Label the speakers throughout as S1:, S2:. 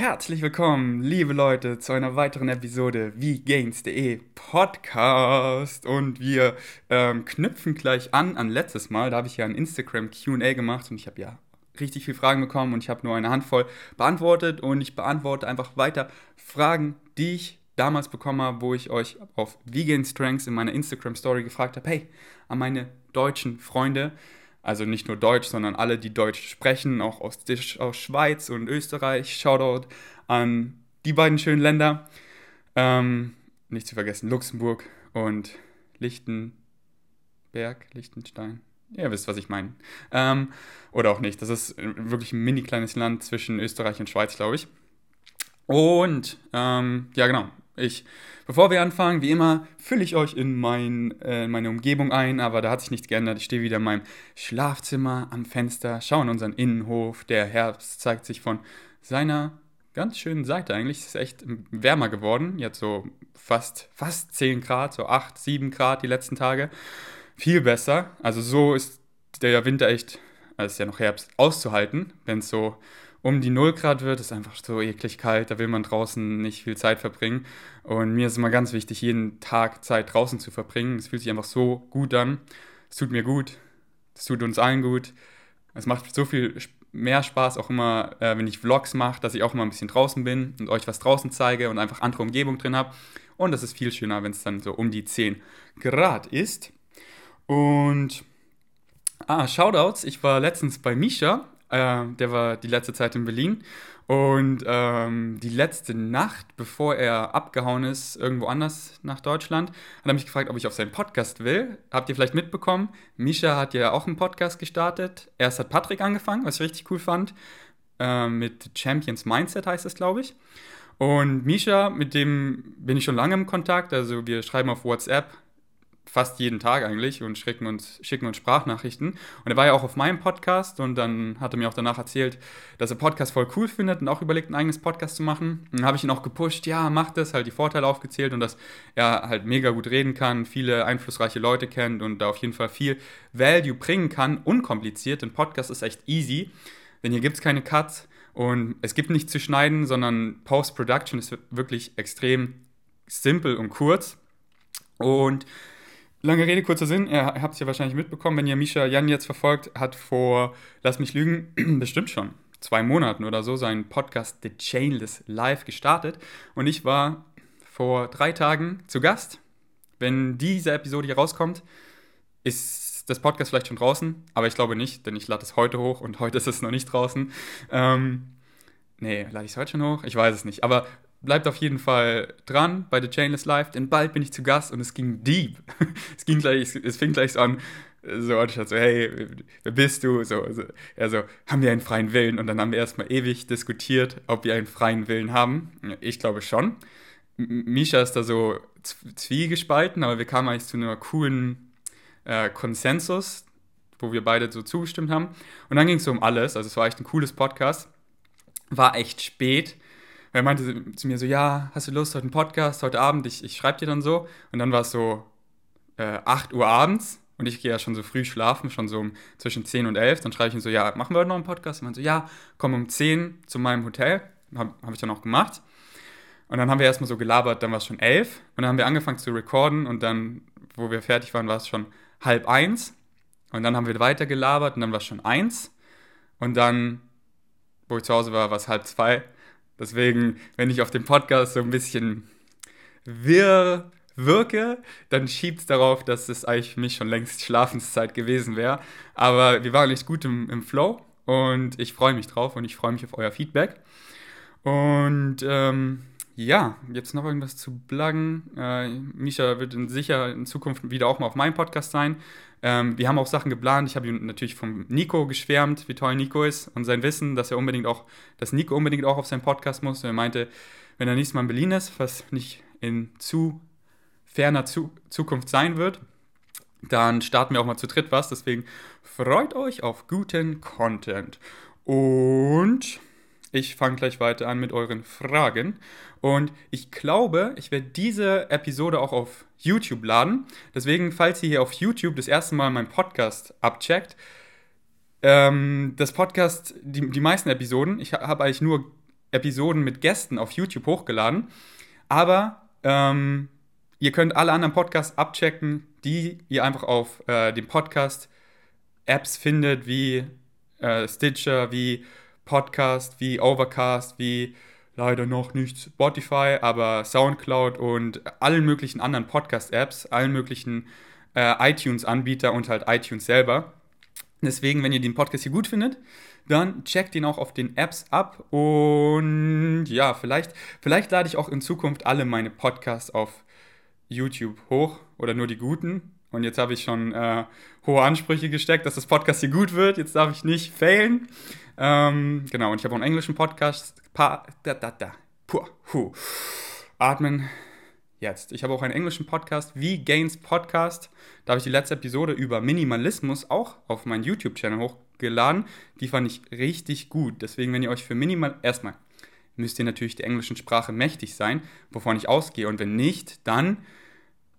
S1: Herzlich willkommen, liebe Leute, zu einer weiteren Episode wie Gains.de Podcast. Und wir ähm, knüpfen gleich an an letztes Mal. Da habe ich ja ein Instagram QA gemacht und ich habe ja richtig viele Fragen bekommen und ich habe nur eine Handvoll beantwortet. Und ich beantworte einfach weiter Fragen, die ich damals bekommen habe, wo ich euch auf Vegan Strengths in meiner Instagram Story gefragt habe: Hey, an meine deutschen Freunde also nicht nur Deutsch, sondern alle, die Deutsch sprechen, auch aus, aus Schweiz und Österreich. Shoutout an die beiden schönen Länder. Ähm, nicht zu vergessen Luxemburg und Lichtenberg, Liechtenstein. Ihr wisst, was ich meine. Ähm, oder auch nicht. Das ist wirklich ein mini kleines Land zwischen Österreich und Schweiz, glaube ich. Und ähm, ja, genau. Ich, bevor wir anfangen, wie immer, fülle ich euch in mein, äh, meine Umgebung ein, aber da hat sich nichts geändert. Ich stehe wieder in meinem Schlafzimmer am Fenster, schaue in unseren Innenhof. Der Herbst zeigt sich von seiner ganz schönen Seite eigentlich. Es ist echt wärmer geworden. Jetzt so fast, fast 10 Grad, so 8, 7 Grad die letzten Tage. Viel besser. Also so ist der Winter echt, es ist ja noch Herbst, auszuhalten, wenn es so um die 0 Grad wird, ist einfach so eklig kalt, da will man draußen nicht viel Zeit verbringen. Und mir ist immer ganz wichtig, jeden Tag Zeit draußen zu verbringen. Es fühlt sich einfach so gut an. Es tut mir gut, es tut uns allen gut. Es macht so viel mehr Spaß auch immer, äh, wenn ich Vlogs mache, dass ich auch immer ein bisschen draußen bin und euch was draußen zeige und einfach andere Umgebung drin habe. Und das ist viel schöner, wenn es dann so um die 10 Grad ist. Und ah, Shoutouts, ich war letztens bei Misha äh, der war die letzte Zeit in Berlin. Und ähm, die letzte Nacht, bevor er abgehauen ist, irgendwo anders nach Deutschland, hat er mich gefragt, ob ich auf seinen Podcast will. Habt ihr vielleicht mitbekommen? Misha hat ja auch einen Podcast gestartet. Erst hat Patrick angefangen, was ich richtig cool fand. Äh, mit Champions Mindset heißt es, glaube ich. Und Misha, mit dem bin ich schon lange im Kontakt. Also wir schreiben auf WhatsApp fast jeden Tag eigentlich und schicken uns, schicken uns Sprachnachrichten. Und er war ja auch auf meinem Podcast und dann hat er mir auch danach erzählt, dass er Podcast voll cool findet und auch überlegt, ein eigenes Podcast zu machen. Und dann habe ich ihn auch gepusht, ja, mach das, halt die Vorteile aufgezählt und dass er halt mega gut reden kann, viele einflussreiche Leute kennt und da auf jeden Fall viel Value bringen kann, unkompliziert. Denn Podcast ist echt easy, denn hier gibt es keine Cuts und es gibt nichts zu schneiden, sondern Post-Production ist wirklich extrem simpel und kurz. Und Lange Rede, kurzer Sinn. Ihr habt es ja wahrscheinlich mitbekommen, wenn ihr Misha Jan jetzt verfolgt, hat vor, lass mich lügen, bestimmt schon zwei Monaten oder so seinen Podcast The Chainless Live gestartet. Und ich war vor drei Tagen zu Gast. Wenn diese Episode hier rauskommt, ist das Podcast vielleicht schon draußen, aber ich glaube nicht, denn ich lade es heute hoch und heute ist es noch nicht draußen. Ähm, nee, lade ich es heute schon hoch? Ich weiß es nicht. Aber bleibt auf jeden Fall dran bei The Chainless Life, denn bald bin ich zu Gast und es ging deep. es ging gleich, es fing gleich so an, so, und ich dachte so, hey, wer bist du? So, so, ja, so, haben wir einen freien Willen? Und dann haben wir erstmal ewig diskutiert, ob wir einen freien Willen haben. Ich glaube schon. Misha ist da so zwiegespalten, aber wir kamen eigentlich zu einer coolen äh, Konsensus, wo wir beide so zugestimmt haben. Und dann ging es so um alles. Also es war echt ein cooles Podcast. War echt spät er meinte zu mir so, ja, hast du Lust, heute einen Podcast, heute Abend, ich, ich schreibe dir dann so. Und dann war es so äh, 8 Uhr abends und ich gehe ja schon so früh schlafen, schon so um zwischen 10 und 11. Dann schreibe ich ihm so, ja, machen wir heute noch einen Podcast? Und meinte so, ja, komm um 10 zu meinem Hotel. Habe hab ich dann auch gemacht. Und dann haben wir erstmal so gelabert, dann war es schon 11. Und dann haben wir angefangen zu recorden und dann, wo wir fertig waren, war es schon halb eins. Und dann haben wir weiter gelabert und dann war es schon eins. Und dann, wo ich zu Hause war, war es halb zwei. Deswegen, wenn ich auf dem Podcast so ein bisschen wirr wirke, dann schiebt es darauf, dass es eigentlich für mich schon längst Schlafenszeit gewesen wäre. Aber wir waren nicht gut im, im Flow und ich freue mich drauf und ich freue mich auf euer Feedback. Und ähm, ja, jetzt noch irgendwas zu blaggen. Äh, Misha wird in sicher in Zukunft wieder auch mal auf meinem Podcast sein. Ähm, wir haben auch Sachen geplant. Ich habe natürlich vom Nico geschwärmt, wie toll Nico ist und sein Wissen, dass er unbedingt auch, dass Nico unbedingt auch auf seinen Podcast muss. er meinte, wenn er nächstes Mal in Berlin ist, was nicht in zu ferner zu Zukunft sein wird, dann starten wir auch mal zu dritt was. Deswegen freut euch auf guten Content. Und ich fange gleich weiter an mit euren Fragen. Und ich glaube, ich werde diese Episode auch auf YouTube laden. Deswegen, falls ihr hier auf YouTube das erste Mal meinen Podcast abcheckt, ähm, das Podcast, die, die meisten Episoden, ich habe eigentlich nur Episoden mit Gästen auf YouTube hochgeladen. Aber ähm, ihr könnt alle anderen Podcasts abchecken, die ihr einfach auf äh, den Podcast-Apps findet, wie äh, Stitcher, wie Podcast, wie Overcast, wie leider noch nicht Spotify, aber Soundcloud und allen möglichen anderen Podcast-Apps, allen möglichen äh, iTunes-Anbieter und halt iTunes selber. Deswegen, wenn ihr den Podcast hier gut findet, dann checkt ihn auch auf den Apps ab und ja, vielleicht, vielleicht lade ich auch in Zukunft alle meine Podcasts auf YouTube hoch oder nur die guten. Und jetzt habe ich schon äh, hohe Ansprüche gesteckt, dass das Podcast hier gut wird. Jetzt darf ich nicht failen. Ähm, genau, und ich habe auch einen englischen Podcast. Pa, da, da, da. Puh, hu. Atmen. Jetzt. Ich habe auch einen englischen Podcast, wie Gains Podcast. Da habe ich die letzte Episode über Minimalismus auch auf meinen YouTube-Channel hochgeladen. Die fand ich richtig gut. Deswegen, wenn ihr euch für Minimal. Erstmal müsst ihr natürlich der englischen Sprache mächtig sein, wovon ich ausgehe. Und wenn nicht, dann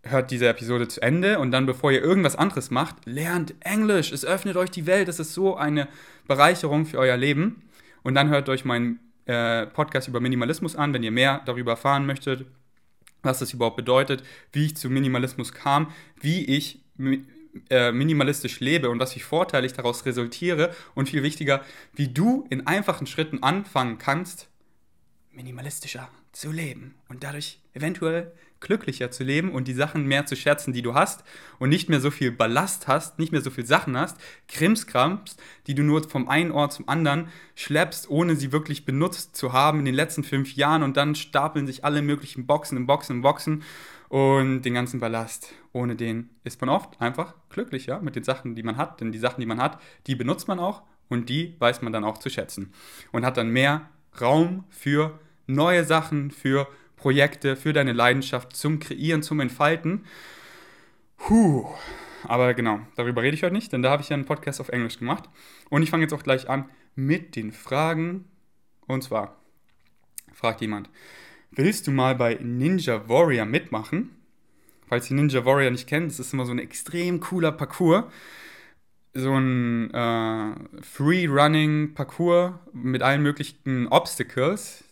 S1: hört diese Episode zu Ende und dann, bevor ihr irgendwas anderes macht, lernt Englisch. Es öffnet euch die Welt. Es ist so eine Bereicherung für euer Leben. Und dann hört euch meinen äh, Podcast über Minimalismus an, wenn ihr mehr darüber erfahren möchtet, was das überhaupt bedeutet, wie ich zu Minimalismus kam, wie ich äh, minimalistisch lebe und was für Vorteile ich daraus resultiere und viel wichtiger, wie du in einfachen Schritten anfangen kannst, minimalistischer zu leben und dadurch eventuell glücklicher zu leben und die Sachen mehr zu schätzen, die du hast und nicht mehr so viel Ballast hast, nicht mehr so viel Sachen hast, Krimskrams, die du nur vom einen Ort zum anderen schleppst, ohne sie wirklich benutzt zu haben in den letzten fünf Jahren und dann stapeln sich alle möglichen Boxen in Boxen in Boxen und den ganzen Ballast. Ohne den ist man oft einfach glücklicher mit den Sachen, die man hat, denn die Sachen, die man hat, die benutzt man auch und die weiß man dann auch zu schätzen und hat dann mehr Raum für neue Sachen, für Projekte, für deine Leidenschaft zum Kreieren, zum Entfalten. Puh. Aber genau, darüber rede ich heute nicht, denn da habe ich ja einen Podcast auf Englisch gemacht. Und ich fange jetzt auch gleich an mit den Fragen. Und zwar fragt jemand, willst du mal bei Ninja Warrior mitmachen? Falls ihr Ninja Warrior nicht kennt, das ist immer so ein extrem cooler Parcours. So ein äh, Free-Running-Parcours mit allen möglichen Obstacles,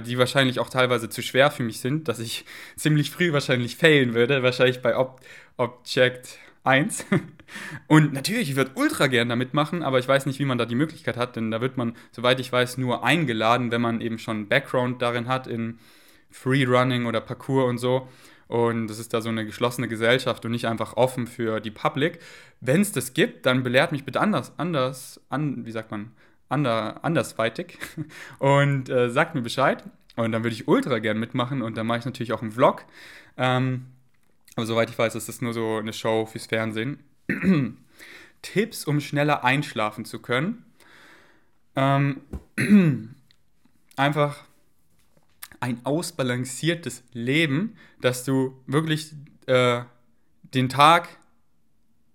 S1: die wahrscheinlich auch teilweise zu schwer für mich sind, dass ich ziemlich früh wahrscheinlich failen würde, wahrscheinlich bei Ob Object 1. Und natürlich, ich würde ultra gern da mitmachen, aber ich weiß nicht, wie man da die Möglichkeit hat, denn da wird man, soweit ich weiß, nur eingeladen, wenn man eben schon Background darin hat in Freerunning oder Parkour und so. Und das ist da so eine geschlossene Gesellschaft und nicht einfach offen für die Public. Wenn es das gibt, dann belehrt mich bitte anders, anders, an, wie sagt man, ander, andersweitig und äh, sagt mir Bescheid. Und dann würde ich ultra gern mitmachen und dann mache ich natürlich auch einen Vlog. Ähm, aber soweit ich weiß, ist das nur so eine Show fürs Fernsehen. Tipps, um schneller einschlafen zu können. Ähm, einfach ein ausbalanciertes Leben, dass du wirklich äh, den Tag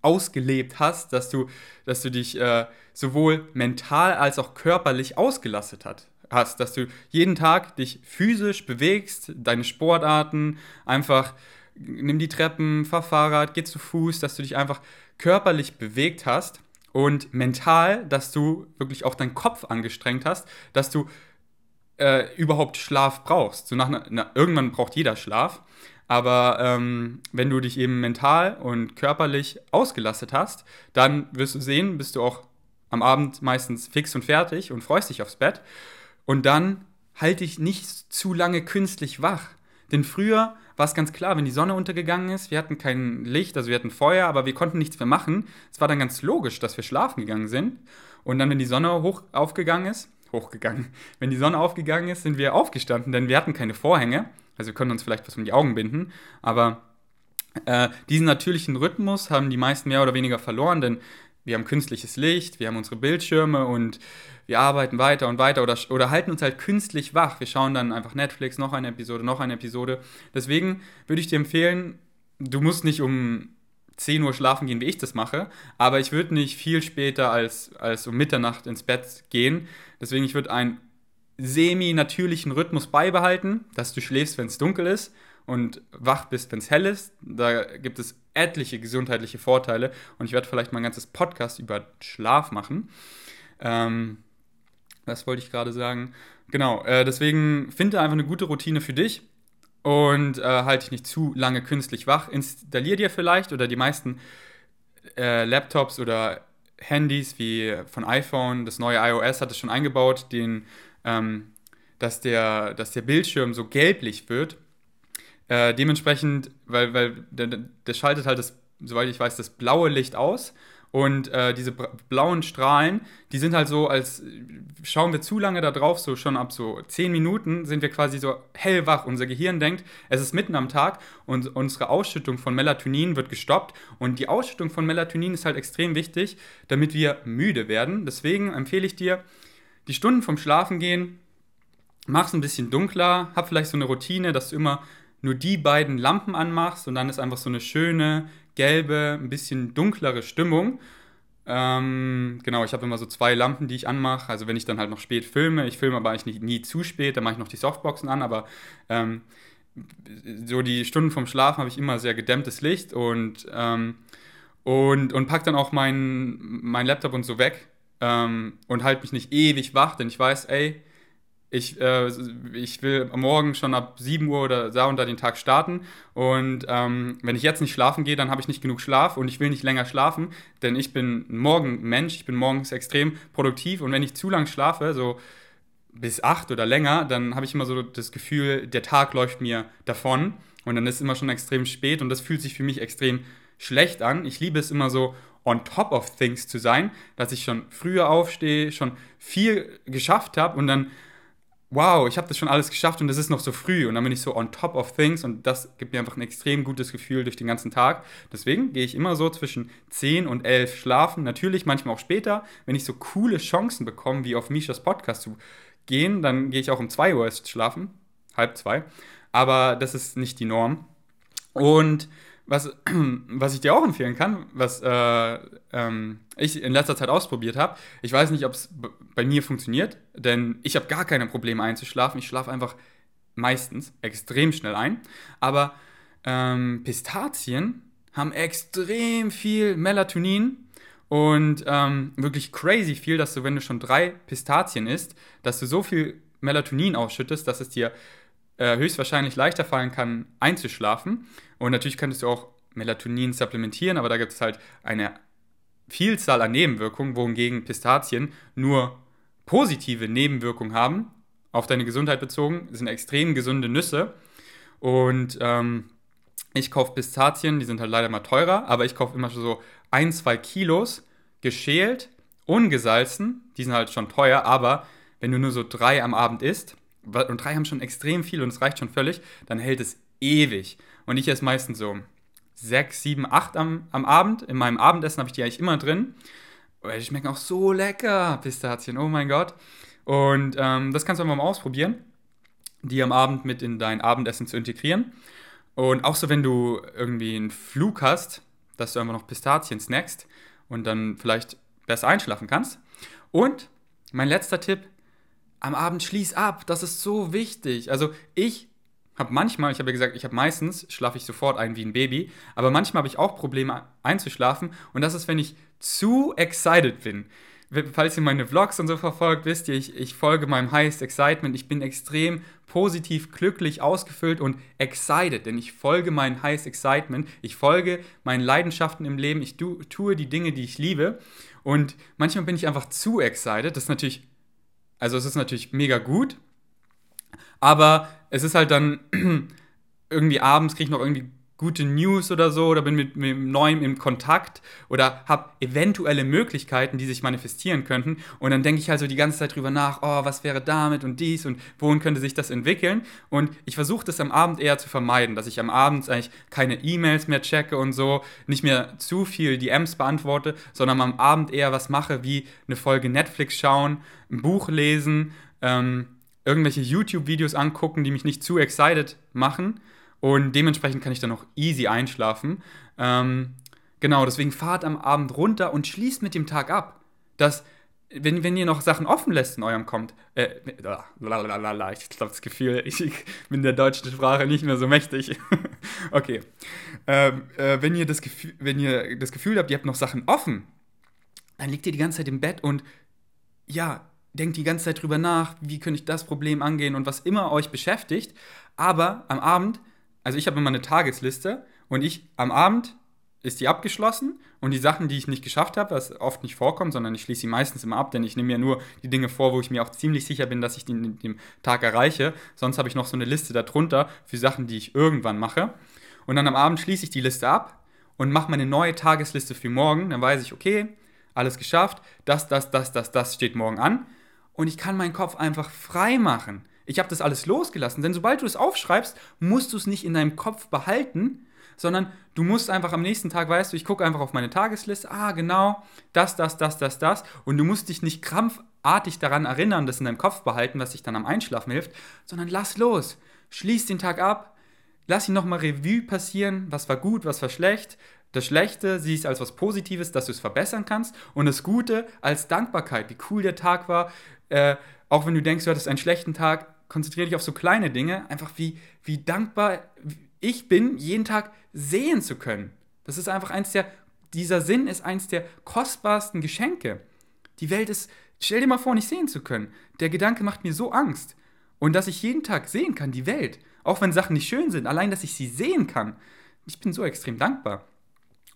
S1: ausgelebt hast, dass du, dass du dich äh, sowohl mental als auch körperlich ausgelastet hat, hast, dass du jeden Tag dich physisch bewegst, deine Sportarten, einfach nimm die Treppen, fahr Fahrrad, geh zu Fuß, dass du dich einfach körperlich bewegt hast und mental, dass du wirklich auch deinen Kopf angestrengt hast, dass du äh, überhaupt Schlaf brauchst. So nach, na, irgendwann braucht jeder Schlaf, aber ähm, wenn du dich eben mental und körperlich ausgelastet hast, dann wirst du sehen, bist du auch am Abend meistens fix und fertig und freust dich aufs Bett. Und dann halte ich nicht zu lange künstlich wach. Denn früher war es ganz klar, wenn die Sonne untergegangen ist, wir hatten kein Licht, also wir hatten Feuer, aber wir konnten nichts mehr machen. Es war dann ganz logisch, dass wir schlafen gegangen sind. Und dann, wenn die Sonne hoch aufgegangen ist, hochgegangen, wenn die Sonne aufgegangen ist, sind wir aufgestanden, denn wir hatten keine Vorhänge. Also wir können uns vielleicht was um die Augen binden, aber äh, diesen natürlichen Rhythmus haben die meisten mehr oder weniger verloren, denn wir haben künstliches Licht, wir haben unsere Bildschirme und wir arbeiten weiter und weiter oder, oder halten uns halt künstlich wach. Wir schauen dann einfach Netflix, noch eine Episode, noch eine Episode. Deswegen würde ich dir empfehlen, du musst nicht um 10 Uhr schlafen gehen, wie ich das mache, aber ich würde nicht viel später als, als um Mitternacht ins Bett gehen. Deswegen, ich würde einen semi-natürlichen Rhythmus beibehalten, dass du schläfst, wenn es dunkel ist und wach bist, wenn es hell ist. Da gibt es etliche gesundheitliche Vorteile und ich werde vielleicht mal ein ganzes Podcast über Schlaf machen. Ähm, das wollte ich gerade sagen. genau, äh, deswegen finde einfach eine gute Routine für dich und äh, halte dich nicht zu lange künstlich wach. Installier dir vielleicht oder die meisten äh, Laptops oder Handys wie von iPhone, das neue iOS hat es schon eingebaut, den, ähm, dass, der, dass der Bildschirm so gelblich wird. Äh, dementsprechend, weil, weil der, der schaltet halt das, soweit ich weiß, das blaue Licht aus und äh, diese blauen Strahlen, die sind halt so, als schauen wir zu lange da drauf, so schon ab so 10 Minuten sind wir quasi so hellwach. Unser Gehirn denkt, es ist mitten am Tag und unsere Ausschüttung von Melatonin wird gestoppt. Und die Ausschüttung von Melatonin ist halt extrem wichtig, damit wir müde werden. Deswegen empfehle ich dir, die Stunden vom Schlafen gehen, mach es ein bisschen dunkler, hab vielleicht so eine Routine, dass du immer nur die beiden Lampen anmachst und dann ist einfach so eine schöne, gelbe, ein bisschen dunklere Stimmung. Ähm, genau, ich habe immer so zwei Lampen, die ich anmache. Also wenn ich dann halt noch spät filme, ich filme aber eigentlich nie, nie zu spät, dann mache ich noch die Softboxen an, aber ähm, so die Stunden vom Schlafen habe ich immer sehr gedämmtes Licht und, ähm, und, und pack dann auch meinen mein Laptop und so weg ähm, und halte mich nicht ewig wach, denn ich weiß, ey, ich, äh, ich will morgen schon ab 7 Uhr oder da da den Tag starten. Und ähm, wenn ich jetzt nicht schlafen gehe, dann habe ich nicht genug Schlaf und ich will nicht länger schlafen, denn ich bin morgen Mensch, ich bin morgens extrem produktiv und wenn ich zu lang schlafe, so bis 8 oder länger, dann habe ich immer so das Gefühl, der Tag läuft mir davon und dann ist es immer schon extrem spät und das fühlt sich für mich extrem schlecht an. Ich liebe es immer so on top of things zu sein, dass ich schon früher aufstehe, schon viel geschafft habe und dann wow, ich habe das schon alles geschafft und es ist noch so früh. Und dann bin ich so on top of things und das gibt mir einfach ein extrem gutes Gefühl durch den ganzen Tag. Deswegen gehe ich immer so zwischen 10 und 11 schlafen, natürlich manchmal auch später, wenn ich so coole Chancen bekomme, wie auf Mishas Podcast zu gehen, dann gehe ich auch um 2 Uhr erst schlafen, halb zwei, aber das ist nicht die Norm. Und was, was ich dir auch empfehlen kann, was äh, ähm, ich in letzter Zeit ausprobiert habe, ich weiß nicht, ob es bei mir funktioniert, denn ich habe gar keine Probleme einzuschlafen. Ich schlafe einfach meistens extrem schnell ein. Aber ähm, Pistazien haben extrem viel Melatonin und ähm, wirklich crazy viel, dass du, wenn du schon drei Pistazien isst, dass du so viel Melatonin ausschüttest, dass es dir äh, höchstwahrscheinlich leichter fallen kann, einzuschlafen. Und natürlich könntest du auch Melatonin supplementieren, aber da gibt es halt eine Vielzahl an Nebenwirkungen, wohingegen Pistazien nur positive Nebenwirkungen haben, auf deine Gesundheit bezogen, sind extrem gesunde Nüsse. Und ähm, ich kaufe Pistazien, die sind halt leider mal teurer, aber ich kaufe immer so ein, zwei Kilos geschält, ungesalzen, die sind halt schon teuer, aber wenn du nur so drei am Abend isst, und drei haben schon extrem viel und es reicht schon völlig, dann hält es ewig. Und ich esse meistens so sechs, sieben, acht am, am Abend. In meinem Abendessen habe ich die eigentlich immer drin. Die schmecken auch so lecker, Pistazien, oh mein Gott. Und ähm, das kannst du einfach mal ausprobieren, die am Abend mit in dein Abendessen zu integrieren. Und auch so, wenn du irgendwie einen Flug hast, dass du einfach noch Pistazien snackst und dann vielleicht besser einschlafen kannst. Und mein letzter Tipp, am Abend schließ ab, das ist so wichtig. Also ich habe manchmal, ich habe ja gesagt, ich habe meistens, schlafe ich sofort ein wie ein Baby, aber manchmal habe ich auch Probleme einzuschlafen und das ist, wenn ich zu excited bin. Falls ihr meine Vlogs und so verfolgt, wisst ihr, ich, ich folge meinem Highest Excitement. Ich bin extrem positiv, glücklich, ausgefüllt und excited, denn ich folge meinem Highest Excitement. Ich folge meinen Leidenschaften im Leben. Ich tu, tue die Dinge, die ich liebe. Und manchmal bin ich einfach zu excited. Das ist natürlich also es ist natürlich mega gut, aber es ist halt dann irgendwie abends kriege ich noch irgendwie gute News oder so oder bin mit, mit Neuem im Kontakt oder habe eventuelle Möglichkeiten, die sich manifestieren könnten. Und dann denke ich halt so die ganze Zeit drüber nach, oh, was wäre damit und dies und wohin könnte sich das entwickeln. Und ich versuche das am Abend eher zu vermeiden, dass ich am Abend eigentlich keine E-Mails mehr checke und so, nicht mehr zu viel DMs beantworte, sondern am Abend eher was mache, wie eine Folge Netflix schauen, ein Buch lesen, ähm, irgendwelche YouTube-Videos angucken, die mich nicht zu excited machen und dementsprechend kann ich dann auch easy einschlafen. Ähm, genau, deswegen fahrt am Abend runter und schließt mit dem Tag ab. Dass, wenn, wenn ihr noch Sachen offen lässt in eurem Kommt, äh, ich glaube das Gefühl, ich, ich bin der deutschen Sprache nicht mehr so mächtig. okay. Ähm, äh, wenn, ihr das Gefühl, wenn ihr das Gefühl habt, ihr habt noch Sachen offen, dann liegt ihr die ganze Zeit im Bett und ja, denkt die ganze Zeit drüber nach, wie könnte ich das Problem angehen und was immer euch beschäftigt. Aber am Abend, also ich habe immer eine Tagesliste und ich am Abend ist die abgeschlossen und die Sachen, die ich nicht geschafft habe, was oft nicht vorkommt, sondern ich schließe sie meistens immer ab, denn ich nehme mir nur die Dinge vor, wo ich mir auch ziemlich sicher bin, dass ich die in dem Tag erreiche. Sonst habe ich noch so eine Liste darunter für Sachen, die ich irgendwann mache. Und dann am Abend schließe ich die Liste ab und mache meine neue Tagesliste für morgen. Dann weiß ich, okay, alles geschafft, das, das, das, das, das steht morgen an. Und ich kann meinen Kopf einfach frei machen. Ich habe das alles losgelassen, denn sobald du es aufschreibst, musst du es nicht in deinem Kopf behalten, sondern du musst einfach am nächsten Tag, weißt du, ich gucke einfach auf meine Tagesliste, ah, genau, das, das, das, das, das, und du musst dich nicht krampfartig daran erinnern, das in deinem Kopf behalten, was dich dann am Einschlafen hilft, sondern lass los, schließ den Tag ab, lass ihn nochmal Revue passieren, was war gut, was war schlecht, das Schlechte siehst als was Positives, dass du es verbessern kannst. Und das Gute als Dankbarkeit, wie cool der Tag war, äh, auch wenn du denkst, du hattest einen schlechten Tag, konzentriere dich auf so kleine Dinge, einfach wie, wie dankbar ich bin, jeden Tag sehen zu können. Das ist einfach eins der, dieser Sinn ist eins der kostbarsten Geschenke. Die Welt ist, stell dir mal vor, nicht sehen zu können. Der Gedanke macht mir so Angst. Und dass ich jeden Tag sehen kann, die Welt, auch wenn Sachen nicht schön sind, allein, dass ich sie sehen kann, ich bin so extrem dankbar.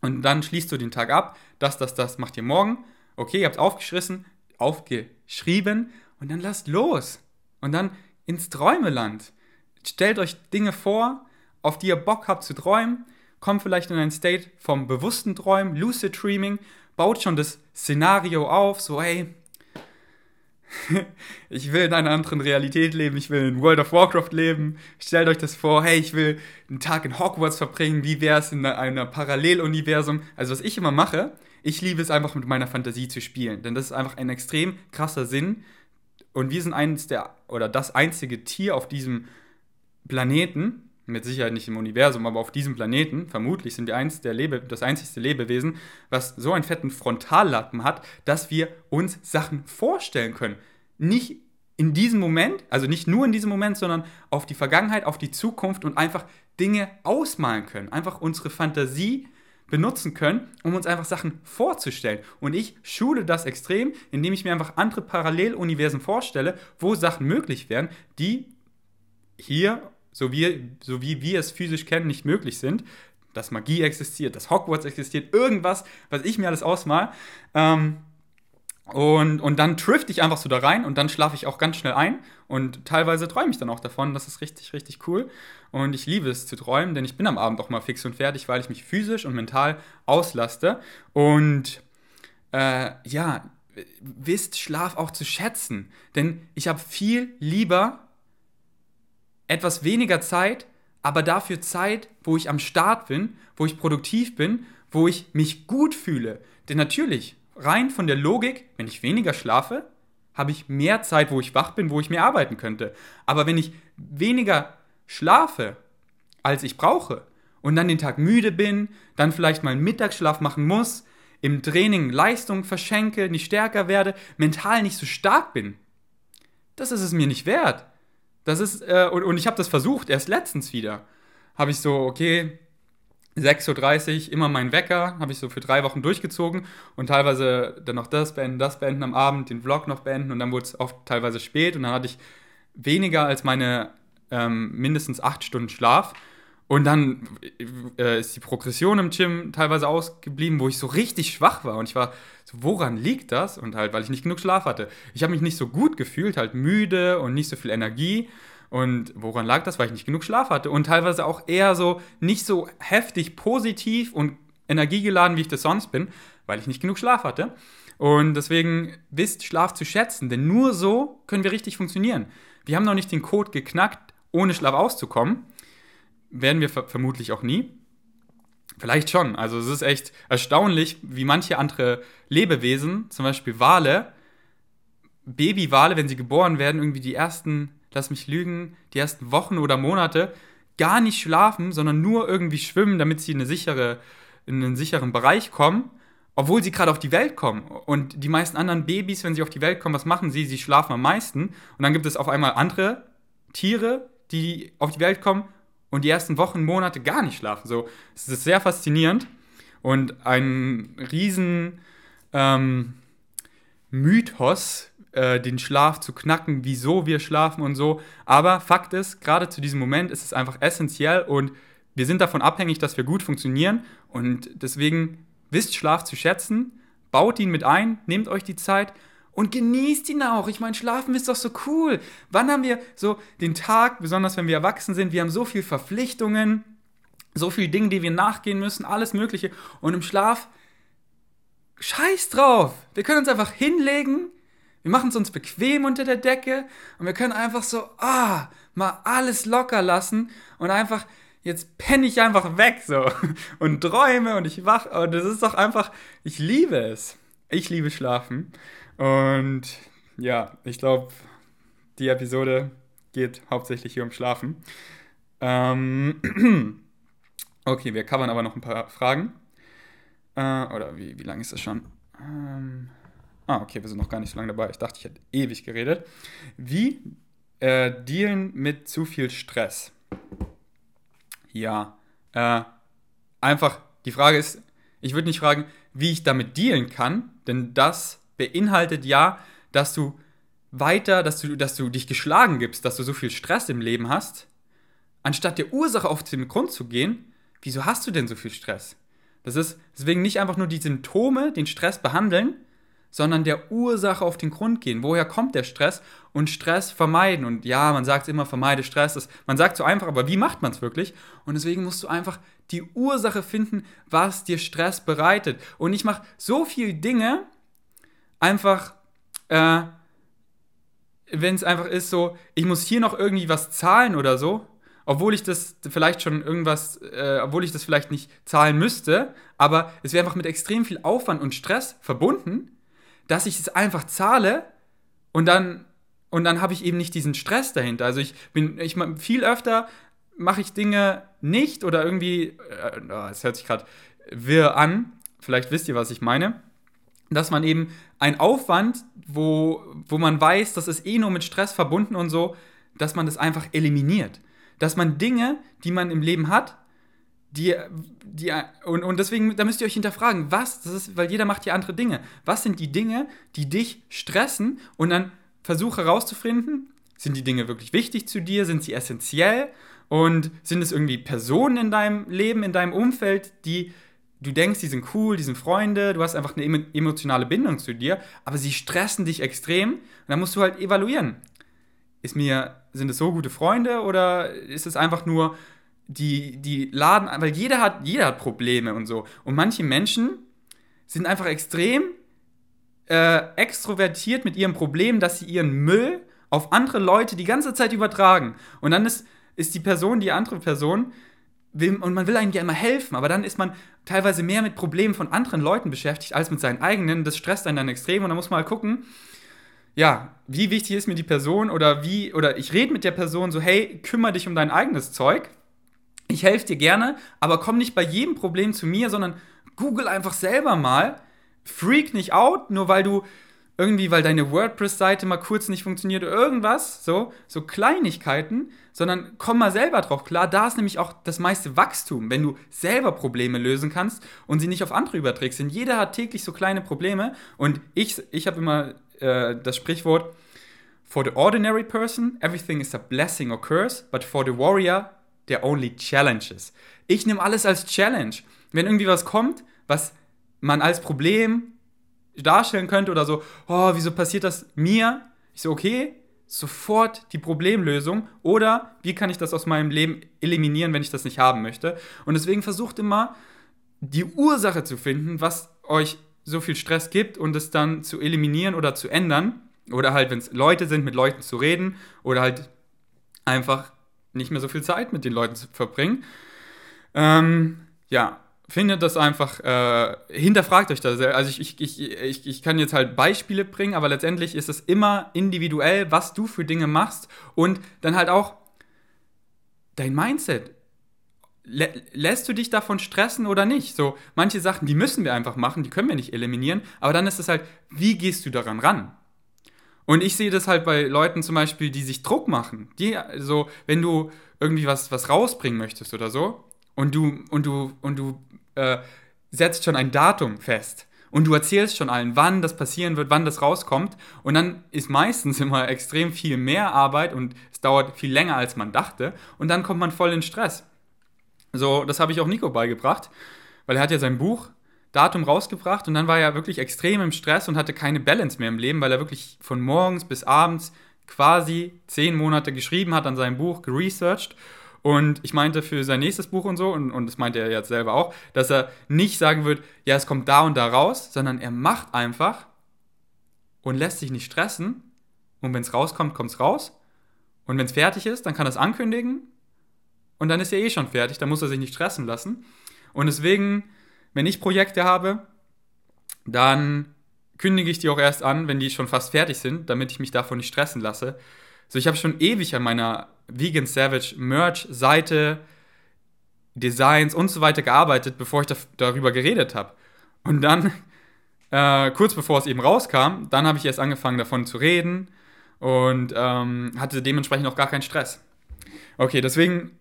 S1: Und dann schließt du den Tag ab, das, das, das macht ihr morgen. Okay, ihr habt aufgeschrissen, aufgeschrieben und dann lasst los. Und dann ins Träumeland. Stellt euch Dinge vor, auf die ihr Bock habt zu träumen, kommt vielleicht in ein State vom bewussten Träumen, Lucid Dreaming, baut schon das Szenario auf, so hey, ich will in einer anderen Realität leben, ich will in World of Warcraft leben. Stellt euch das vor, hey, ich will einen Tag in Hogwarts verbringen, wie wäre es in einer Paralleluniversum? Also was ich immer mache, ich liebe es einfach mit meiner Fantasie zu spielen, denn das ist einfach ein extrem krasser Sinn und wir sind eines der oder das einzige Tier auf diesem Planeten, mit Sicherheit nicht im Universum, aber auf diesem Planeten, vermutlich sind wir eins der Lebe, das einzigste Lebewesen, was so einen fetten Frontallappen hat, dass wir uns Sachen vorstellen können. Nicht in diesem Moment, also nicht nur in diesem Moment, sondern auf die Vergangenheit, auf die Zukunft und einfach Dinge ausmalen können. Einfach unsere Fantasie benutzen können, um uns einfach Sachen vorzustellen. Und ich schule das extrem, indem ich mir einfach andere Paralleluniversen vorstelle, wo Sachen möglich wären, die hier so wie, so wie wir es physisch kennen, nicht möglich sind. Dass Magie existiert, dass Hogwarts existiert, irgendwas, was ich mir alles ausmal. Ähm, und, und dann trift ich einfach so da rein und dann schlafe ich auch ganz schnell ein. Und teilweise träume ich dann auch davon. Das ist richtig, richtig cool. Und ich liebe es zu träumen, denn ich bin am Abend auch mal fix und fertig, weil ich mich physisch und mental auslaste. Und äh, ja, wisst Schlaf auch zu schätzen. Denn ich habe viel lieber etwas weniger Zeit, aber dafür Zeit, wo ich am Start bin, wo ich produktiv bin, wo ich mich gut fühle. Denn natürlich, rein von der Logik, wenn ich weniger schlafe, habe ich mehr Zeit, wo ich wach bin, wo ich mehr arbeiten könnte. Aber wenn ich weniger schlafe, als ich brauche, und dann den Tag müde bin, dann vielleicht mal einen Mittagsschlaf machen muss, im Training Leistung verschenke, nicht stärker werde, mental nicht so stark bin, das ist es mir nicht wert. Das ist, äh, und, und ich habe das versucht, erst letztens wieder. Habe ich so, okay, 6.30 Uhr, immer mein Wecker, habe ich so für drei Wochen durchgezogen und teilweise dann noch das beenden, das beenden am Abend, den Vlog noch beenden und dann wurde es oft teilweise spät und dann hatte ich weniger als meine ähm, mindestens acht Stunden Schlaf und dann äh, ist die Progression im Gym teilweise ausgeblieben, wo ich so richtig schwach war. Und ich war so, woran liegt das? Und halt, weil ich nicht genug Schlaf hatte. Ich habe mich nicht so gut gefühlt, halt müde und nicht so viel Energie. Und woran lag das? Weil ich nicht genug Schlaf hatte. Und teilweise auch eher so nicht so heftig positiv und energiegeladen, wie ich das sonst bin, weil ich nicht genug Schlaf hatte. Und deswegen wisst Schlaf zu schätzen, denn nur so können wir richtig funktionieren. Wir haben noch nicht den Code geknackt, ohne Schlaf auszukommen werden wir ver vermutlich auch nie. Vielleicht schon. Also es ist echt erstaunlich, wie manche andere Lebewesen, zum Beispiel Wale, Babywale, wenn sie geboren werden, irgendwie die ersten, lass mich lügen, die ersten Wochen oder Monate gar nicht schlafen, sondern nur irgendwie schwimmen, damit sie in, eine sichere, in einen sicheren Bereich kommen, obwohl sie gerade auf die Welt kommen. Und die meisten anderen Babys, wenn sie auf die Welt kommen, was machen sie? Sie schlafen am meisten. Und dann gibt es auf einmal andere Tiere, die auf die Welt kommen und die ersten Wochen, Monate gar nicht schlafen. So, es ist sehr faszinierend und ein riesen ähm, Mythos äh, den Schlaf zu knacken, wieso wir schlafen und so. Aber Fakt ist, gerade zu diesem Moment ist es einfach essentiell und wir sind davon abhängig, dass wir gut funktionieren. Und deswegen wisst Schlaf zu schätzen, baut ihn mit ein, nehmt euch die Zeit und genießt ihn auch. Ich meine, schlafen ist doch so cool. Wann haben wir so den Tag, besonders wenn wir erwachsen sind, wir haben so viele Verpflichtungen, so viele Dinge, die wir nachgehen müssen, alles Mögliche. Und im Schlaf, scheiß drauf. Wir können uns einfach hinlegen, wir machen es uns bequem unter der Decke und wir können einfach so, ah, mal alles locker lassen und einfach, jetzt penne ich einfach weg so und träume und ich wach und es ist doch einfach, ich liebe es. Ich liebe Schlafen und ja, ich glaube, die Episode geht hauptsächlich hier um Schlafen. Ähm, okay, wir covern aber noch ein paar Fragen. Äh, oder wie, wie lange ist das schon? Ähm, ah, okay, wir sind noch gar nicht so lange dabei. Ich dachte, ich hätte ewig geredet. Wie äh, dealen mit zu viel Stress? Ja, äh, einfach, die Frage ist, ich würde nicht fragen, wie ich damit dealen kann, denn das beinhaltet ja, dass du weiter, dass du, dass du dich geschlagen gibst, dass du so viel Stress im Leben hast, anstatt der Ursache auf den Grund zu gehen, wieso hast du denn so viel Stress? Das ist deswegen nicht einfach nur die Symptome, den Stress behandeln, sondern der Ursache auf den Grund gehen. Woher kommt der Stress? Und Stress vermeiden. Und ja, man sagt immer, vermeide Stress. Das, man sagt so einfach, aber wie macht man es wirklich? Und deswegen musst du einfach die Ursache finden, was dir Stress bereitet. Und ich mache so viele Dinge einfach, äh, wenn es einfach ist so, ich muss hier noch irgendwie was zahlen oder so, obwohl ich das vielleicht schon irgendwas, äh, obwohl ich das vielleicht nicht zahlen müsste, aber es wäre einfach mit extrem viel Aufwand und Stress verbunden, dass ich es einfach zahle und dann und dann habe ich eben nicht diesen Stress dahinter. Also ich bin ich viel öfter mache ich Dinge nicht oder irgendwie äh, oh, es hört sich gerade wirr an. Vielleicht wisst ihr, was ich meine. Dass man eben ein Aufwand, wo, wo man weiß, das ist eh nur mit Stress verbunden und so, dass man das einfach eliminiert dass man Dinge, die man im Leben hat, die, die, und, und deswegen, da müsst ihr euch hinterfragen, was, das ist, weil jeder macht ja andere Dinge. Was sind die Dinge, die dich stressen und dann versuche herauszufinden, sind die Dinge wirklich wichtig zu dir, sind sie essentiell und sind es irgendwie Personen in deinem Leben, in deinem Umfeld, die du denkst, die sind cool, die sind Freunde, du hast einfach eine emotionale Bindung zu dir, aber sie stressen dich extrem und dann musst du halt evaluieren ist mir, sind es so gute Freunde oder ist es einfach nur, die, die laden, weil jeder hat, jeder hat Probleme und so. Und manche Menschen sind einfach extrem äh, extrovertiert mit ihrem Problem, dass sie ihren Müll auf andere Leute die ganze Zeit übertragen. Und dann ist, ist die Person, die andere Person, will, und man will einem ja immer helfen, aber dann ist man teilweise mehr mit Problemen von anderen Leuten beschäftigt als mit seinen eigenen. Das stresst einen dann extrem und da muss man halt gucken, ja, wie wichtig ist mir die Person oder wie, oder ich rede mit der Person so, hey, kümmere dich um dein eigenes Zeug. Ich helfe dir gerne, aber komm nicht bei jedem Problem zu mir, sondern google einfach selber mal. Freak nicht out, nur weil du irgendwie, weil deine WordPress-Seite mal kurz nicht funktioniert oder irgendwas, so, so Kleinigkeiten, sondern komm mal selber drauf klar. Da ist nämlich auch das meiste Wachstum, wenn du selber Probleme lösen kannst und sie nicht auf andere überträgst. Denn jeder hat täglich so kleine Probleme und ich, ich habe immer äh, das Sprichwort, For the ordinary person, everything is a blessing or curse, but for the warrior, there only challenges. Ich nehme alles als Challenge. Wenn irgendwie was kommt, was man als Problem darstellen könnte oder so, oh, wieso passiert das mir? Ich so, okay, sofort die Problemlösung oder wie kann ich das aus meinem Leben eliminieren, wenn ich das nicht haben möchte? Und deswegen versucht immer die Ursache zu finden, was euch so viel Stress gibt und es dann zu eliminieren oder zu ändern. Oder halt, wenn es Leute sind, mit Leuten zu reden oder halt einfach nicht mehr so viel Zeit mit den Leuten zu verbringen. Ähm, ja, findet das einfach, äh, hinterfragt euch das. Also ich, ich, ich, ich, kann jetzt halt Beispiele bringen, aber letztendlich ist es immer individuell, was du für Dinge machst und dann halt auch dein Mindset lä lässt du dich davon stressen oder nicht? So, manche Sachen, die müssen wir einfach machen, die können wir nicht eliminieren, aber dann ist es halt, wie gehst du daran ran? Und ich sehe das halt bei Leuten zum Beispiel, die sich Druck machen. Die, so, wenn du irgendwie was, was rausbringen möchtest oder so, und du, und du, und du äh, setzt schon ein Datum fest und du erzählst schon allen, wann das passieren wird, wann das rauskommt. Und dann ist meistens immer extrem viel mehr Arbeit und es dauert viel länger, als man dachte. Und dann kommt man voll in Stress. So, das habe ich auch Nico beigebracht, weil er hat ja sein Buch Datum rausgebracht und dann war er wirklich extrem im Stress und hatte keine Balance mehr im Leben, weil er wirklich von morgens bis abends quasi zehn Monate geschrieben hat an seinem Buch, geresearched. Und ich meinte für sein nächstes Buch und so, und, und das meinte er jetzt selber auch, dass er nicht sagen wird, ja, es kommt da und da raus, sondern er macht einfach und lässt sich nicht stressen. Und wenn es rauskommt, kommt es raus. Und wenn es fertig ist, dann kann er es ankündigen. Und dann ist er eh schon fertig, dann muss er sich nicht stressen lassen. Und deswegen, wenn ich Projekte habe, dann kündige ich die auch erst an, wenn die schon fast fertig sind, damit ich mich davon nicht stressen lasse. So, ich habe schon ewig an meiner Vegan Savage Merch Seite, Designs und so weiter gearbeitet, bevor ich da, darüber geredet habe. Und dann, äh, kurz bevor es eben rauskam, dann habe ich erst angefangen davon zu reden und ähm, hatte dementsprechend auch gar keinen Stress. Okay, deswegen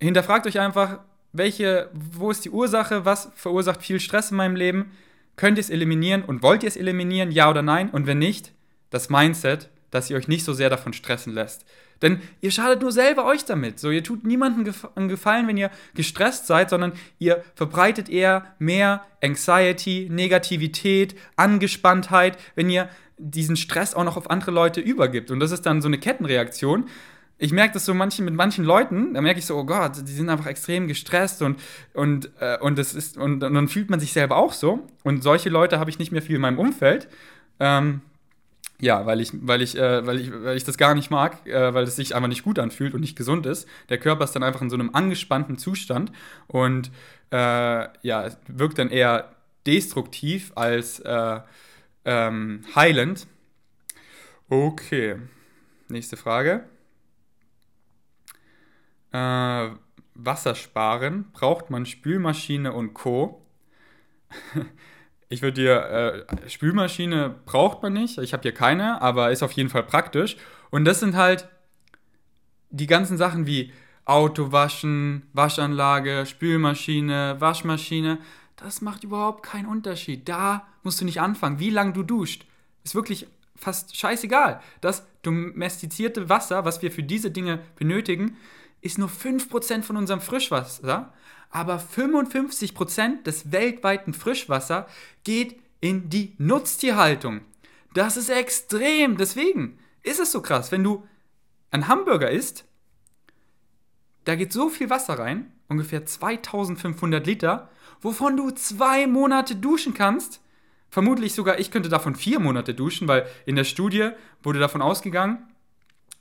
S1: hinterfragt euch einfach, welche, wo ist die Ursache, was verursacht viel Stress in meinem Leben Könnt ihr es eliminieren und wollt ihr es eliminieren, ja oder nein? Und wenn nicht, das Mindset, dass ihr euch nicht so sehr davon stressen lässt. Denn ihr schadet nur selber euch damit. So, ihr tut niemandem einen Gefallen, wenn ihr gestresst seid, sondern ihr verbreitet eher mehr Anxiety, Negativität, Angespanntheit, wenn ihr diesen Stress auch noch auf andere Leute übergibt. Und das ist dann so eine Kettenreaktion, ich merke das so manchen, mit manchen Leuten, da merke ich so, oh Gott, die sind einfach extrem gestresst und, und, äh, und, das ist, und, und dann fühlt man sich selber auch so. Und solche Leute habe ich nicht mehr viel in meinem Umfeld. Ähm, ja, weil ich, weil, ich, äh, weil, ich, weil ich das gar nicht mag, äh, weil es sich einfach nicht gut anfühlt und nicht gesund ist. Der Körper ist dann einfach in so einem angespannten Zustand und äh, ja, wirkt dann eher destruktiv als äh, ähm, heilend. Okay, nächste Frage. Äh, Wasser sparen, braucht man Spülmaschine und Co. Ich würde dir, äh, Spülmaschine braucht man nicht, ich habe hier keine, aber ist auf jeden Fall praktisch. Und das sind halt die ganzen Sachen wie Auto waschen, Waschanlage, Spülmaschine, Waschmaschine. Das macht überhaupt keinen Unterschied. Da musst du nicht anfangen. Wie lange du duscht, ist wirklich fast scheißegal. Das domestizierte Wasser, was wir für diese Dinge benötigen, ist nur 5% von unserem Frischwasser, aber 55% des weltweiten Frischwasser geht in die Nutztierhaltung. Das ist extrem. Deswegen ist es so krass. Wenn du einen Hamburger isst, da geht so viel Wasser rein, ungefähr 2500 Liter, wovon du zwei Monate duschen kannst. Vermutlich sogar, ich könnte davon vier Monate duschen, weil in der Studie wurde davon ausgegangen,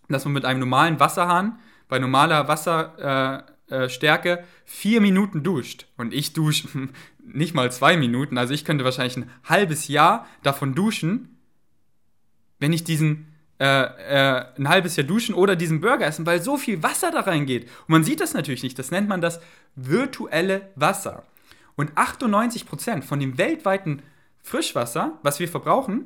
S1: dass man mit einem normalen Wasserhahn bei normaler Wasserstärke äh, äh, vier Minuten duscht. Und ich dusche nicht mal zwei Minuten. Also ich könnte wahrscheinlich ein halbes Jahr davon duschen, wenn ich diesen äh, äh, ein halbes Jahr duschen oder diesen Burger essen, weil so viel Wasser da reingeht. Und man sieht das natürlich nicht. Das nennt man das virtuelle Wasser. Und 98% von dem weltweiten Frischwasser, was wir verbrauchen,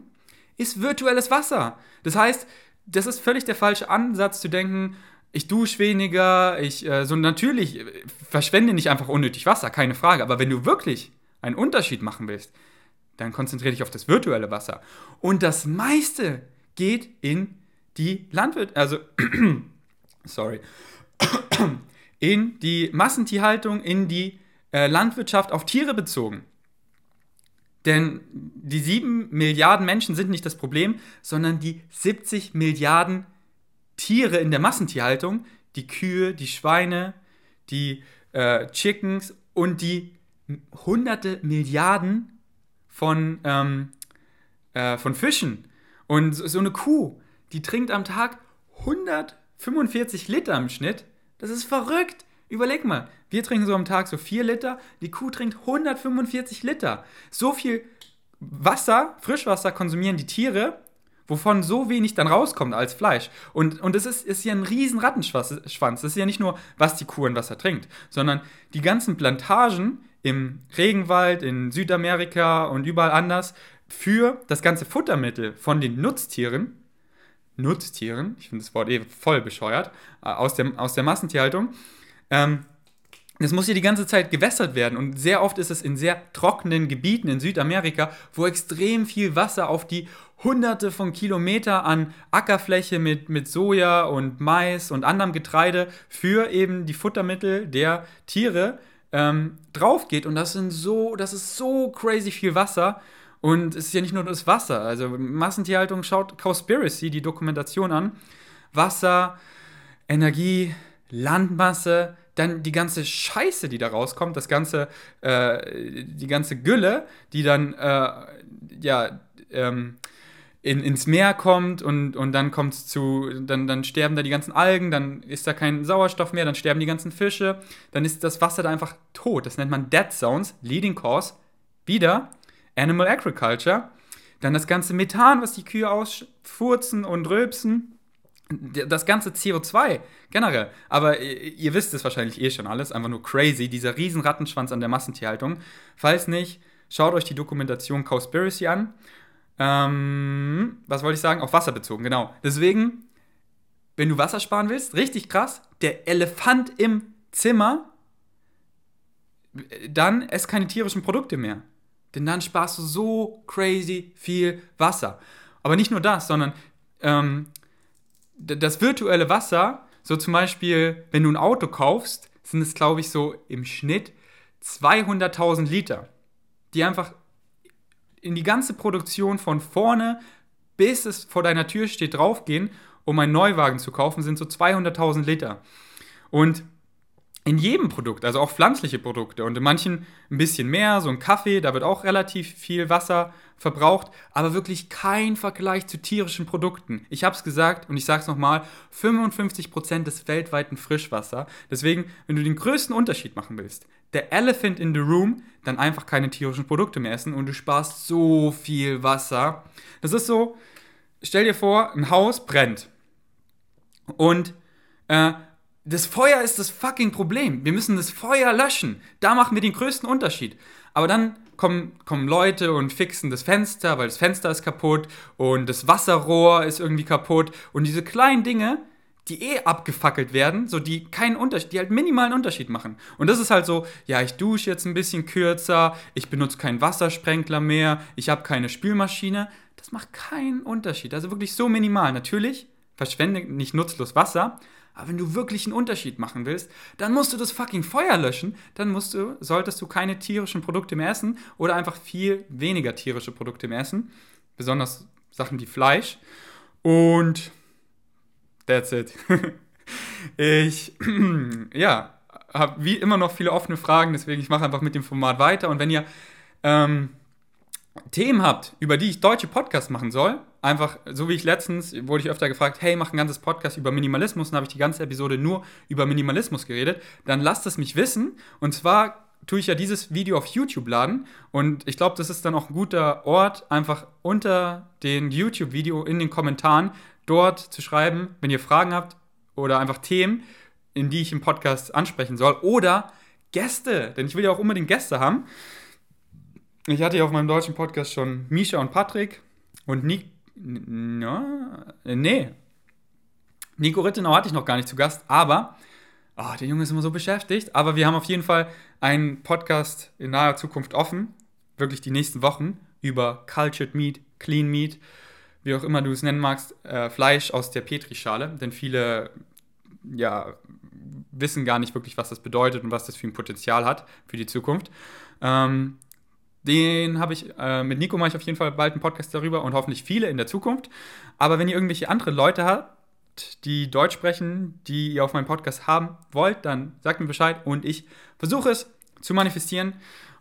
S1: ist virtuelles Wasser. Das heißt, das ist völlig der falsche Ansatz zu denken, ich dusche weniger, ich, äh, so natürlich, äh, verschwende nicht einfach unnötig Wasser, keine Frage. Aber wenn du wirklich einen Unterschied machen willst, dann konzentriere dich auf das virtuelle Wasser. Und das meiste geht in die Landwirt, also, sorry, in die Massentierhaltung, in die äh, Landwirtschaft auf Tiere bezogen. Denn die 7 Milliarden Menschen sind nicht das Problem, sondern die 70 Milliarden Tiere in der Massentierhaltung, die Kühe, die Schweine, die äh, Chickens und die hunderte Milliarden von, ähm, äh, von Fischen. Und so eine Kuh, die trinkt am Tag 145 Liter im Schnitt. Das ist verrückt. Überleg mal, wir trinken so am Tag so 4 Liter, die Kuh trinkt 145 Liter. So viel Wasser, Frischwasser konsumieren die Tiere wovon so wenig dann rauskommt als Fleisch. Und, und ist, ist ja ein riesen Rattenschwanz. Das ist ja nicht nur, was die Kuh in Wasser trinkt, sondern die ganzen Plantagen im Regenwald, in Südamerika und überall anders für das ganze Futtermittel von den Nutztieren, Nutztieren, ich finde das Wort eh voll bescheuert, äh, aus der, aus der Massentierhaltung, ähm, das muss hier die ganze Zeit gewässert werden. Und sehr oft ist es in sehr trockenen Gebieten in Südamerika, wo extrem viel Wasser auf die hunderte von Kilometer an Ackerfläche mit, mit Soja und Mais und anderem Getreide für eben die Futtermittel der Tiere ähm, drauf geht. Und das sind so, das ist so crazy viel Wasser. Und es ist ja nicht nur das Wasser. Also Massentierhaltung schaut Cowspiracy, die Dokumentation an. Wasser, Energie, Landmasse, dann die ganze Scheiße, die da rauskommt, das ganze, äh, die ganze Gülle, die dann, äh, ja, ähm, in, ins Meer kommt und, und dann kommt zu, dann, dann sterben da die ganzen Algen, dann ist da kein Sauerstoff mehr, dann sterben die ganzen Fische, dann ist das Wasser da einfach tot. Das nennt man Dead Zones, Leading Cause. Wieder Animal Agriculture. Dann das ganze Methan, was die Kühe ausfurzen und rülpsen das ganze CO2 generell. Aber ihr, ihr, wisst es wahrscheinlich eh schon alles, einfach nur crazy, dieser riesen Rattenschwanz an der Massentierhaltung. Falls nicht, schaut euch die Dokumentation Cowspiracy an. Ähm, was wollte ich sagen? Auf Wasser bezogen, genau. Deswegen, wenn du Wasser sparen willst, richtig krass, der Elefant im Zimmer, dann ess keine tierischen Produkte mehr. Denn dann sparst du so crazy viel Wasser. Aber nicht nur das, sondern ähm, das virtuelle Wasser, so zum Beispiel, wenn du ein Auto kaufst, sind es, glaube ich, so im Schnitt 200.000 Liter, die einfach in die ganze Produktion von vorne bis es vor deiner Tür steht draufgehen, um einen Neuwagen zu kaufen, sind so 200.000 Liter. Und in jedem Produkt, also auch pflanzliche Produkte und in manchen ein bisschen mehr, so ein Kaffee, da wird auch relativ viel Wasser verbraucht, aber wirklich kein Vergleich zu tierischen Produkten. Ich habe es gesagt und ich sage es nochmal, 55% des weltweiten Frischwasser. Deswegen, wenn du den größten Unterschied machen willst, der Elephant in the Room, dann einfach keine tierischen Produkte mehr essen und du sparst so viel Wasser. Das ist so, stell dir vor, ein Haus brennt und äh, das Feuer ist das fucking Problem. Wir müssen das Feuer löschen. Da machen wir den größten Unterschied. Aber dann kommen, kommen Leute und fixen das Fenster, weil das Fenster ist kaputt und das Wasserrohr ist irgendwie kaputt. Und diese kleinen Dinge, die eh abgefackelt werden, so die keinen Unterschied, die halt minimalen Unterschied machen. Und das ist halt so, ja, ich dusche jetzt ein bisschen kürzer, ich benutze keinen Wassersprenkler mehr, ich habe keine Spülmaschine. Das macht keinen Unterschied. Also wirklich so minimal. Natürlich verschwende nicht nutzlos Wasser, aber wenn du wirklich einen Unterschied machen willst, dann musst du das fucking Feuer löschen. Dann musst du, solltest du keine tierischen Produkte mehr essen oder einfach viel weniger tierische Produkte mehr essen. Besonders Sachen wie Fleisch. Und that's it. ich, ja, habe wie immer noch viele offene Fragen, deswegen ich mache einfach mit dem Format weiter. Und wenn ihr ähm, Themen habt, über die ich deutsche Podcasts machen soll, einfach, so wie ich letztens, wurde ich öfter gefragt, hey, mach ein ganzes Podcast über Minimalismus, dann habe ich die ganze Episode nur über Minimalismus geredet, dann lasst es mich wissen. Und zwar tue ich ja dieses Video auf YouTube laden und ich glaube, das ist dann auch ein guter Ort, einfach unter den YouTube-Video in den Kommentaren dort zu schreiben, wenn ihr Fragen habt oder einfach Themen, in die ich im Podcast ansprechen soll oder Gäste, denn ich will ja auch unbedingt Gäste haben. Ich hatte ja auf meinem deutschen Podcast schon Misha und Patrick und Nick. No, nee. Nico Rittenau hatte ich noch gar nicht zu Gast, aber oh, der Junge ist immer so beschäftigt. Aber wir haben auf jeden Fall einen Podcast in naher Zukunft offen, wirklich die nächsten Wochen, über Cultured Meat, Clean Meat, wie auch immer du es nennen magst, äh, Fleisch aus der Petrischale. Denn viele ja, wissen gar nicht wirklich, was das bedeutet und was das für ein Potenzial hat für die Zukunft. Ähm, den habe ich, äh, mit Nico mache ich auf jeden Fall bald einen Podcast darüber und hoffentlich viele in der Zukunft. Aber wenn ihr irgendwelche andere Leute habt, die Deutsch sprechen, die ihr auf meinem Podcast haben wollt, dann sagt mir Bescheid und ich versuche es zu manifestieren.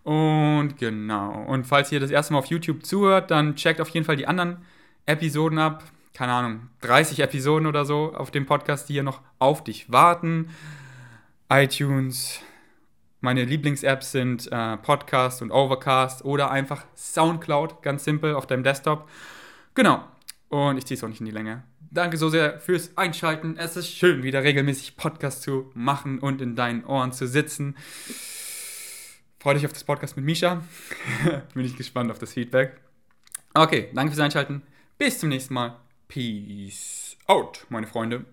S1: Und genau. Und falls ihr das erste Mal auf YouTube zuhört, dann checkt auf jeden Fall die anderen Episoden ab. Keine Ahnung, 30 Episoden oder so auf dem Podcast, die hier noch auf dich warten. iTunes, meine Lieblings-Apps sind äh, Podcast und Overcast oder einfach Soundcloud, ganz simpel auf deinem Desktop. Genau. Und ich ziehe es auch nicht in die Länge. Danke so sehr fürs Einschalten. Es ist schön, wieder regelmäßig Podcast zu machen und in deinen Ohren zu sitzen. Freue dich auf das Podcast mit Misha. Bin ich gespannt auf das Feedback. Okay, danke fürs Einschalten. Bis zum nächsten Mal. Peace out, meine Freunde.